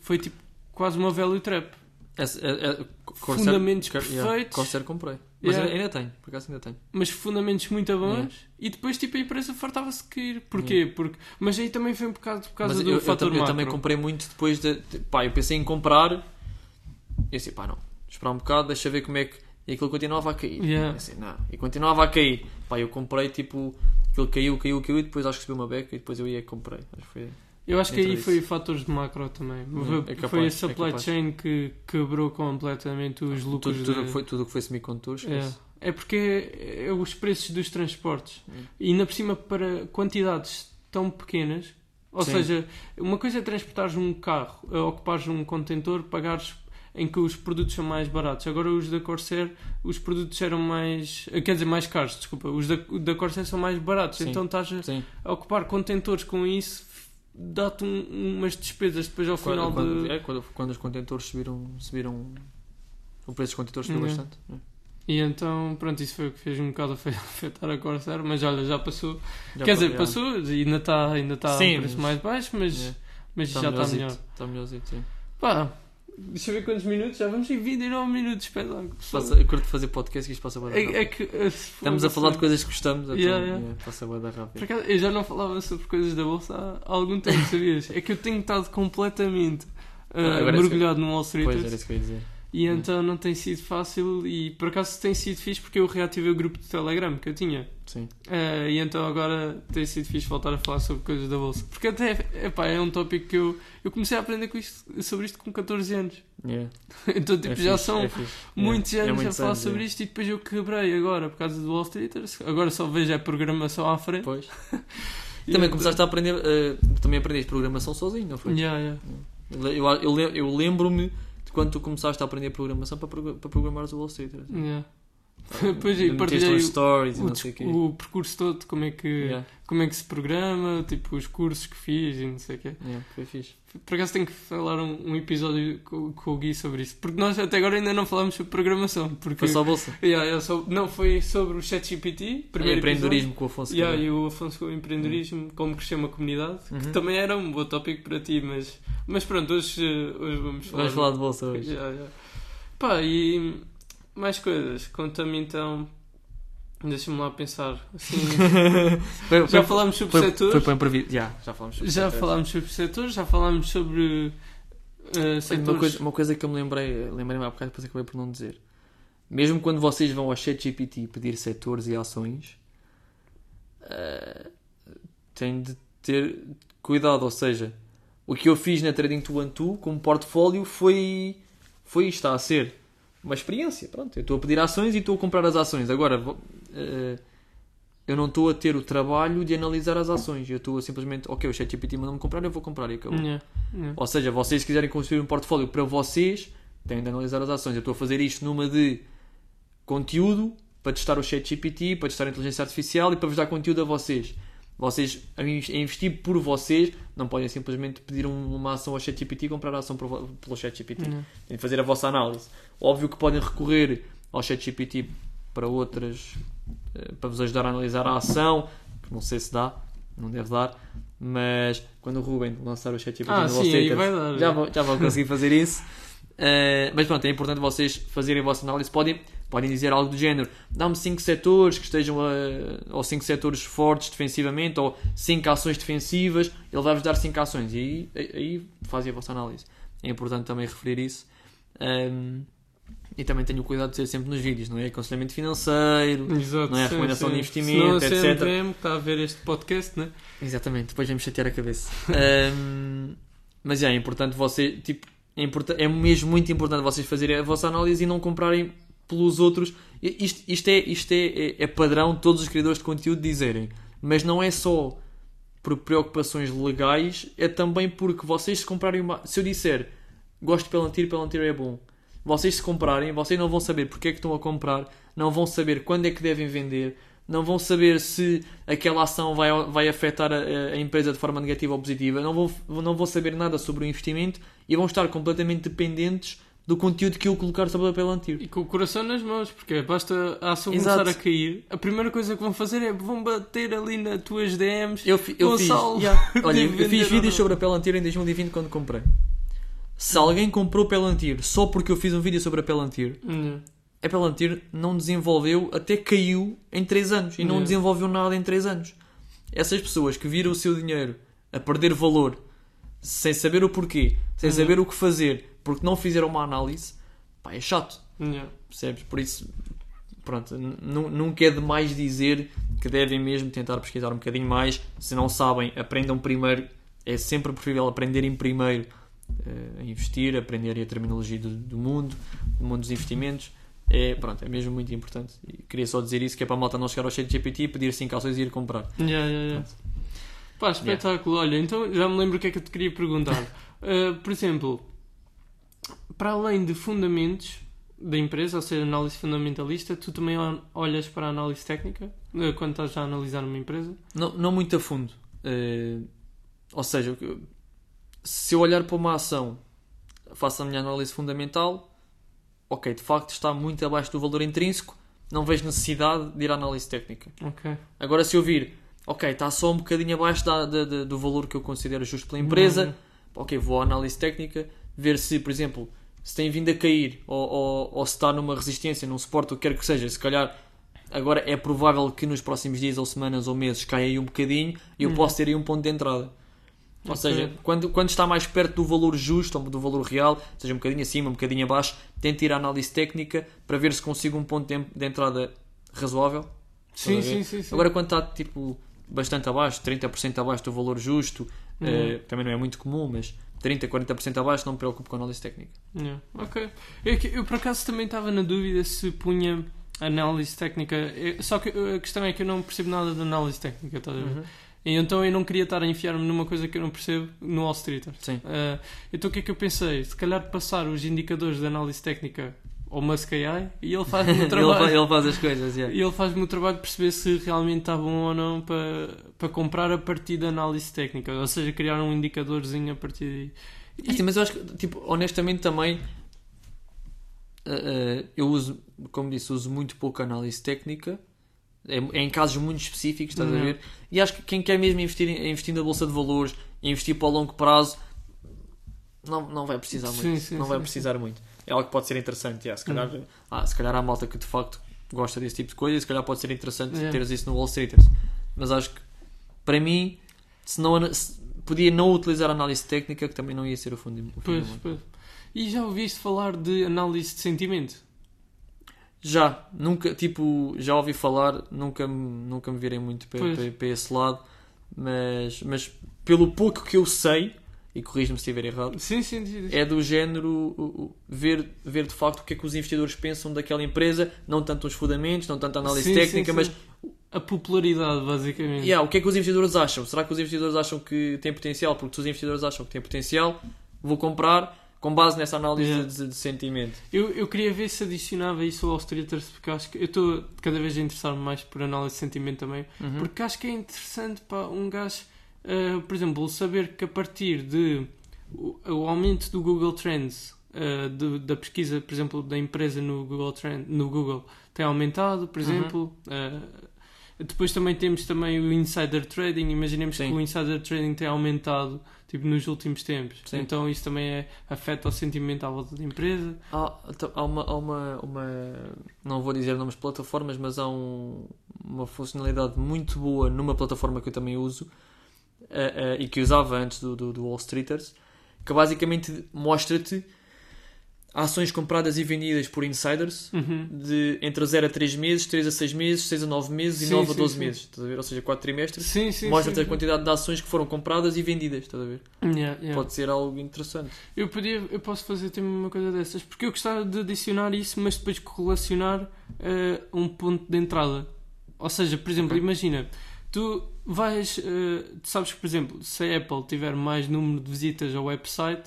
foi tipo quase uma value trap. Essa- é- é- Corsair- Fundamentos yeah, perfeitos. Corsair comprei. Mas Yeah. ainda, ainda tenho, por acaso ainda tenho. mas fundamentos muito bons Yeah. e depois tipo a empresa fartava-se de cair. Porquê? Porque... Mas aí também foi um bocado por causa Mas do eu, eu, fator tam- eu macro. também comprei muito depois de, de- Pá, eu pensei em comprar. E assim, pá, não. Esperar um bocado, deixa ver como é que. E aquilo continuava a cair. Yeah. Eu Assim, não. E continuava a cair. Pá, eu comprei tipo. Aquilo caiu, caiu, caiu e depois acho que subiu uma beca e depois eu ia e comprei. Acho que foi. Eu acho que aí foi fatores de macro também. Hum, foi, é capaz, foi a é supply capaz. chain que quebrou completamente os lucros. Tudo, tudo, de- que foi, tudo que foi semicondutores. É, é porque é, é os preços dos transportes. Hum. E ainda por cima para quantidades tão pequenas. Ou Sim. seja, uma coisa é transportares um carro, é ocupares um contentor, pagares em que os produtos são mais baratos. Agora os da Corsair, os produtos eram mais. Quer dizer, mais caros, desculpa. Os da, da Corsair são mais baratos. Sim. Então estás a, Sim. ocupar contentores com isso, dá-te um- umas despesas depois ao final Quando, de. é, quando, quando os contentores subiram, subiram. O preço dos contentores subiu Yeah. bastante. é. E então, pronto, isso foi o que fez um bocado afe- afetar a Corsair, mas olha, já passou. Já Quer dizer, já. passou, ainda está ainda tá Sim, a preço mas- mais baixo, mas, Yeah. mas Está já está melhor. Está melhorzito, sim. Pá, deixa eu ver quantos minutos, já vamos em 29 minutos, espetáculo. Passa, eu curto fazer podcast que isto passa bem rápido. É, é que, eh, Estamos a falar de coisas que gostamos, então Yeah, yeah. yeah, passa bem rápido. acaso, eu já não falava sobre coisas da bolsa há algum tempo, sabias? É que eu tenho estado completamente eh, Ah, é mergulhado no Wall Street Pois, era isso que eu ia dizer. E então não tem sido fácil e por acaso tem sido fixe porque eu reativei o grupo de Telegram que eu tinha. Sim. Eh, e então agora tem sido fixe voltar a falar sobre coisas da bolsa. Porque até epá, é um tópico que eu, eu comecei a aprender com isto- sobre isto com 14 anos. Yeah. Então tipo, É já fixe, são é muitos Yeah. É anos a muitos falar anos, sobre é. isto e depois eu quebrei agora por causa do Wall Streeters. Agora só vejo a programação à frente. Pois. E Também começaste a aprender, eh, também aprendeste programação sozinho, não foi? Yeah. Eu, eu, eu lem- eu lembro-me quando tu começaste a aprender programação para, para programar o Wall Street. Yeah. Depois aí Meteste partilhei o, e o, não sei o quê. o percurso todo, como é, que, Yeah, como é que se programa, tipo os cursos que fiz e não sei o quê. yeah, foi fixe. Por acaso tenho que falar um, um episódio com, com o Gui sobre isso. Porque nós até agora ainda não falámos sobre programação. Porque, Foi só a bolsa. Yeah, só- não, foi sobre o ChatGPT, primeiro empreendedorismo com o Afonso. episódio. Yeah, e o Afonso com o empreendedorismo, como crescer uma comunidade, que Uhum. também era um bom tópico para ti, mas, mas pronto, hoje, hoje vamos falar. Vamos falar de bolsa hoje. Yeah, yeah. Pá, e mais coisas. Conta-me então. Deixa-me lá pensar. Assim, Foi- já falámos sobre foi, setores. foi para imprevisto. Já, já falámos sobre Já setores. falámos sobre setores, já falámos sobre uh, setores. Uma coisa, uma coisa que eu me lembrei, lembrei-me há bocado, depois acabei por não dizer. Mesmo quando vocês vão ao ChatGPT pedir setores e ações, eh, têm de ter cuidado. Ou seja, o que eu fiz na Trading 2 2 como portfólio foi, foi está a ser uma experiência. Pronto, eu estou a pedir ações e estou a comprar as ações. Agora, eu não estou a ter o trabalho de analisar as ações. Eu estou a simplesmente, ok, o ChatGPT mandou-me comprar, eu vou comprar e acabou. Yeah, yeah. Ou seja, vocês quiserem construir um portfólio para vocês, têm de analisar as ações. Eu estou a fazer isto numa de conteúdo para testar o chat GPT, para testar a inteligência artificial e para vos dar conteúdo a vocês. Vocês, a in- a investir por vocês, não podem simplesmente pedir um- uma ação ao chat GPT e comprar a ação pelo chat GPT. Yeah. Têm de fazer a vossa análise. Óbvio que podem recorrer ao chat GPT para outras, eh, para vos ajudar a analisar a ação, que não sei se dá, não deve dar, mas quando o Ruben lançar o chat Ah, no vai Street, dar. já já vou conseguir fazer isso. Eh, mas pronto, é importante vocês fazerem a vossa análise. Podem, podem dizer algo do género: dá-me 5 setores que estejam a, ou 5 setores fortes defensivamente, ou 5 ações defensivas. Ele vai-vos dar 5 ações e aí, aí fazem a vossa análise. É importante também referir isso. Ehm, e também tenho cuidado de ser sempre nos vídeos, não é? Aconselhamento financeiro. Exato, Não é sim, recomendação sim. de investimento, Senão etc. CMVM está a ver este podcast, né? Exatamente, depois vamos chatear a cabeça. Ahm, mas é, é importante você, tipo, é, importa- é mesmo muito importante vocês fazerem a vossa análise e não comprarem pelos outros. Isto, isto, é, isto é, é, é padrão todos os criadores de conteúdo dizerem. Mas não é só por preocupações legais, é também porque vocês se comprarem uma. Se eu disser gosto de Palantir, Palantir é bom. Vocês se comprarem, vocês não vão saber porque é que estão a comprar, não vão saber quando é que devem vender, não vão saber se aquela ação vai, vai afetar a, a empresa de forma negativa ou positiva, não vão, não vão saber nada sobre o investimento e vão estar completamente dependentes do conteúdo que eu colocar sobre a Palantir. E com o coração nas mãos, porque basta a ação Exato. começar a cair, a primeira coisa que vão fazer é vão bater ali nas tuas DMs. Eu, fi- eu fiz, Yeah. olha, eu fiz vídeos sobre a Palantir em 2020 quando comprei. Se alguém comprou Palantir só porque eu fiz um vídeo sobre a Palantir, Yeah. a Palantir não desenvolveu, até caiu em 3 anos e não Yeah. desenvolveu nada em 3 anos. Essas pessoas que viram o seu dinheiro a perder valor sem saber o porquê, sem Uhum. saber o que fazer, porque não fizeram uma análise, pá, é chato, percebes? Por isso, pronto, nunca é demais dizer que devem mesmo tentar pesquisar um bocadinho mais. Se não sabem, aprendam primeiro. É sempre preferível aprenderem primeiro a investir, aprender a terminologia do, do mundo, do mundo dos investimentos. É, pronto, é mesmo muito importante. E queria só dizer isso, que é para a malta não chegar ao chat GPT, pedir 5 calções e ir comprar. Yeah, yeah, yeah. Pá, espetáculo. Olha, então já me lembro o que é que eu te queria perguntar. Uh, por exemplo, para além de fundamentos da empresa, ou seja, análise fundamentalista, tu também ol- olhas para a análise técnica uh, quando estás a analisar uma empresa? Não, não muito a fundo. Eh, ou seja, se eu olhar para uma ação, faço a minha análise fundamental, ok, de facto está muito abaixo do valor intrínseco, não vejo necessidade de ir à análise técnica. Ok. Agora, se eu vir, ok, está só um bocadinho abaixo da- da- da- do valor que eu considero justo pela empresa, Uhum. ok, vou à análise técnica, ver se, por exemplo, se tem vindo a cair ou, ou, ou se está numa resistência, num suporte, o que quer que seja, se calhar agora é provável que nos próximos dias ou semanas ou meses caia aí um bocadinho e eu Uhum. posso ter aí um ponto de entrada. Ou seja, quando, quando está mais perto do valor justo ou do valor real, seja um bocadinho acima, um bocadinho abaixo, tenta ir à análise técnica para ver se consigo um ponto de, de entrada razoável. Sim, sim, sim, sim. Agora, quando está tipo bastante abaixo, 30% abaixo do valor justo, Uhum. eh, também não é muito comum, mas 30, 40% abaixo, não me preocupo com a análise técnica. Yeah, Ok. Eu, eu, por acaso também estava na dúvida se punha análise técnica. Eu- só que a questão é que eu não percebo nada de análise técnica, estás a ver? Uhum. E então eu não queria estar a enfiar-me numa coisa que eu não percebo no Wall Street. Sim. Ah, então o que é que eu pensei? Se calhar passar os indicadores de análise técnica ao Musk AI e ele faz o trabalho. ele faz as coisas, yeah. E ele faz-me o trabalho de perceber se realmente está bom ou não para, para comprar a partir da análise técnica. Ou seja, criar um indicadorzinho a partir daí. Assim, mas eu acho que, tipo, honestamente também eh, eh, eu uso, como disse, uso muito pouco análise técnica. É, é em casos muito específicos, estás a Uhum. ver? E acho que quem quer mesmo investir, investir na bolsa de valores, investir para o longo prazo, não, não vai precisar Sim, muito. sim, não vai sim, precisar muito. É algo que pode ser interessante. yeah, se, calhar, Uhum. ah, se calhar há malta que de facto gosta desse tipo de coisa, se calhar pode ser interessante Yeah. teres isso no Wall Streeters. Mas acho que para mim, se não, se- podia não utilizar análise técnica, que também não ia ser o fundo, o fim do Pois, pois. E já ouviste falar de análise de sentimento? Já, nunca, tipo, já ouvi falar, nunca, me- nunca me virei muito para, para, para esse lado, mas, mas pelo pouco que eu sei, e corrijo-me se estiver errado, Sim, sim, sim. é do género ver, ver de facto o que é que os investidores pensam daquela empresa, não tanto os fundamentos, não tanto a análise técnica, mas. A popularidade, basicamente. yeah, o que é que os investidores acham? Será que os investidores acham que tem potencial? Porque se os investidores acham que tem potencial, vou comprar com base nessa análise Yeah. de, de sentimento. Eu, eu queria ver se adicionava isso ao Streeters, porque acho que eu estou cada vez a interessar-me mais por análise de sentimento também, Uhum. porque acho que é interessante para um gajo, eh, por exemplo, saber que a partir de o, o aumento do Google Trends, eh, do- da pesquisa, por exemplo, da empresa no Google, Trend, no Google tem aumentado, por Uhum. exemplo. Depois também temos também o insider trading. Imaginemos Sim. que o insider trading tem aumentado tipo, nos últimos tempos. Sim. Então isso também é, afeta o sentimento à volta da empresa. Há, então, há uma, há uma, uma- Não vou dizer nomes de plataformas, mas há um- uma funcionalidade muito boa numa plataforma que eu também uso eh, eh, e que usava antes do, do, do Wall Streeters, que basicamente mostra-te ações compradas e vendidas por insiders Uhum. de entre 0 a 3 meses, 3 a 6 meses, 6 a 9 meses Sim, e 9 a sim, 12 sim. meses. Estás a ver? Ou seja, 4 trimestres. Sim. Mostra-te a quantidade de ações que foram compradas e vendidas. Estás a ver? Yeah, yeah. Pode ser algo interessante. Eu, podia, eu posso fazer também uma coisa dessas, porque eu gostava de adicionar isso, mas depois correlacionar eh, um ponto de entrada. Ou seja, por exemplo, Ok. imagina, tu vais, eh, tu sabes que, por exemplo, se a Apple tiver mais número de visitas ao website,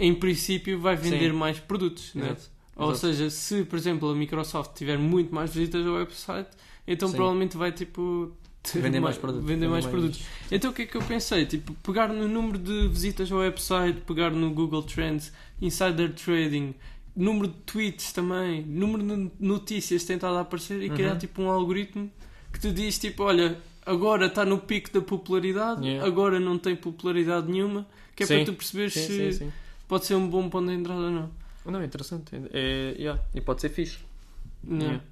em princípio vai vender Sim. mais produtos, né? Ou Exato. seja, se, por exemplo, a Microsoft tiver muito mais visitas ao website, então Sim. provavelmente vai, tipo... Vender mais produtos. Vender mais produtos. Então o que é que eu pensei? Tipo, pegar no número de visitas ao website, pegar no Google Trends, Insider Trading, número de tweets também, número de notícias tentado a aparecer e Uhum. criar tipo um algoritmo que te diz tipo, olha, agora está no pico da popularidade, Yeah. agora não tem popularidade nenhuma, que é Sim. para tu perceberes Sim, se sim. Pode ser um bom ponto de entrada ou não. Não, é interessante. É, yeah. E pode ser fixe. Yeah. Yeah.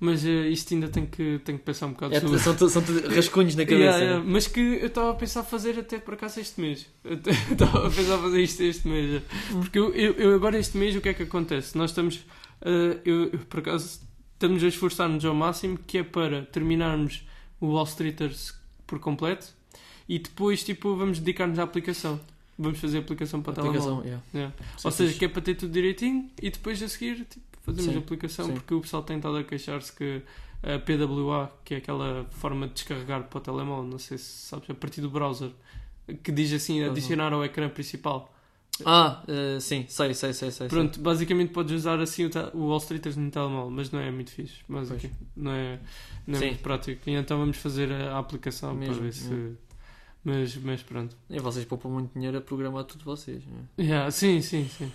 Mas eh, isto ainda tem que, tem que pensar um bocado É, sobre. são, são rascunhos na cabeça. Yeah. Mas que eu estava a pensar fazer até por acaso este mês. Estava a pensar fazer isto este mês. já. Porque eu, eu, eu agora este mês o que é que acontece? Nós estamos, eh, eu, eu, por acaso, estamos a esforçar-nos ao máximo que é para terminarmos o Wall Streeters por completo e depois tipo vamos dedicar-nos à aplicação. Vamos fazer a aplicação para aplicação, telemóvel. yeah. Yeah. Ou seja, fixe. que é para ter tudo direitinho e depois a seguir tipo, fazemos Sim, a aplicação sim. porque o pessoal tem estado a queixar-se que a PWA, que é aquela forma de descarregar para o telemóvel, não sei se sabes, a partir do browser, que diz assim adicionar ao ecrã principal. Ah, eh, sim, sei, sei, sei, sei. Pronto, basicamente podes usar assim o, o Wall Streeters no telemóvel, mas não é muito fixe, mas não é, não é Sim. muito prático. E então vamos fazer a, aplicação Mesmo, para ver se. Yeah. Mas, mas pronto. E vocês poupam muito dinheiro a programar tudo vocês. né? Yeah, sim, sim, sim.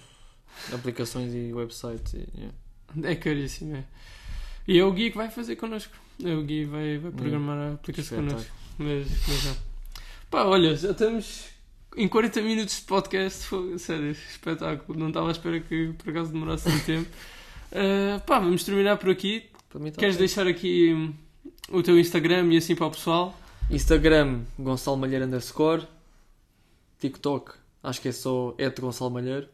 Aplicações e websites. yeah. É caríssimo, é. E é o Gui que vai fazer connosco. É o Gui vai, vai programar a aplicação connosco. Mas, mas já. Pá, olha, já estamos em 40 minutos de podcast. Foi, sério, espetáculo. Não estava à espera que por acaso demorasse tanto tempo. Ah, pá, vamos terminar por aqui. Tá Queres ok. deixar aqui o teu Instagram e assim para o pessoal? Instagram, Gonçalo Malheiro underscore. TikTok, acho que é só Eto Gonçalo Malheiro.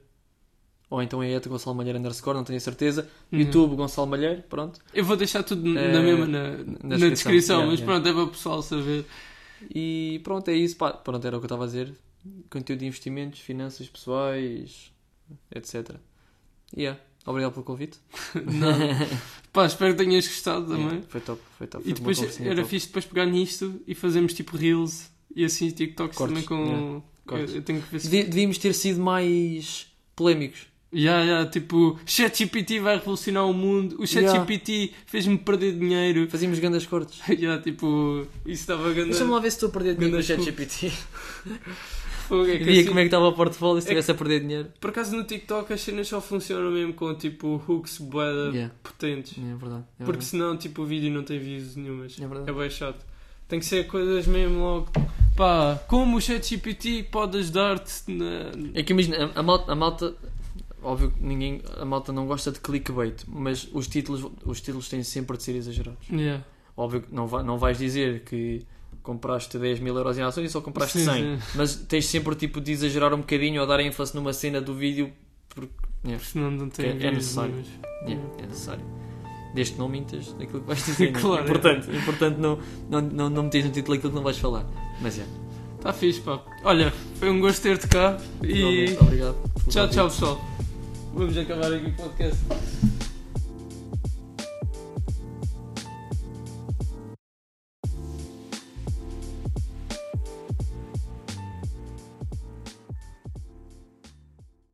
Ou então é Eto Gonçalo Malheiro underscore, não tenho a certeza. Uhum. YouTube Gonçalo Malheiro, pronto. Eu vou deixar tudo na Eh, mesma na, na na descrição, descrição, yeah, mas yeah. pronto, é para o pessoal saber. E pronto, é isso. Pá, pronto, era o que eu estava a dizer. Conteúdo de investimentos, finanças pessoais, etc. Yeah. Obrigado pelo convite. Não. Pá, espero que tenhas gostado também. Yeah, foi top, foi top. E Foi uma depois era top. fixe depois pegar nisto e fazermos tipo reels e assim TikToks Cortes, também com. yeah. Eu, eu tenho que ver se. Devíamos ter sido mais polémicos. Ya, ya, tipo, ChatGPT vai revolucionar o mundo. O ChatGPT fez-me perder dinheiro. Fazíamos grandes cortes. Ya, tipo, isso estava grande. Deixa-me lá ver se estou a perder dinheiro no ChatGPT. fogo, é que Via assim- como é que estava o portfólio se É que- estivesse a perder dinheiro. Por acaso no TikTok as cenas só funcionam mesmo com tipo hooks bué Yeah. potentes. É verdade. É Porque verdade. senão tipo o vídeo não tem views nenhumas. É verdade. É bem chato. Tem que ser coisas mesmo logo. Pá, como o ChatGPT pode ajudar-te na. É que imagina, a, a malta, a malta- óbvio que ninguém, a malta não gosta de clickbait, mas os títulos, os títulos têm sempre de ser exagerados. Yeah. Óbvio que não, vai, não vais dizer que compraste 10 mil euros em ações e só compraste Sim, 100, sim. mas tens sempre tipo de exagerar um bocadinho ou dar ênfase numa cena do vídeo porque yeah, Porque senão não tem É- é necessário. yeah, é necessário. Desde que não mintas naquilo que vais dizer. né? Claro, é. importante, importante não, não, não, não meteres no título aquilo que não vais falar. Mas é. Tá fixe, pá. Olha, foi um gosto ter-te cá e Obrigado. tchau, tchau, pessoal. Vamos acabar aqui o podcast.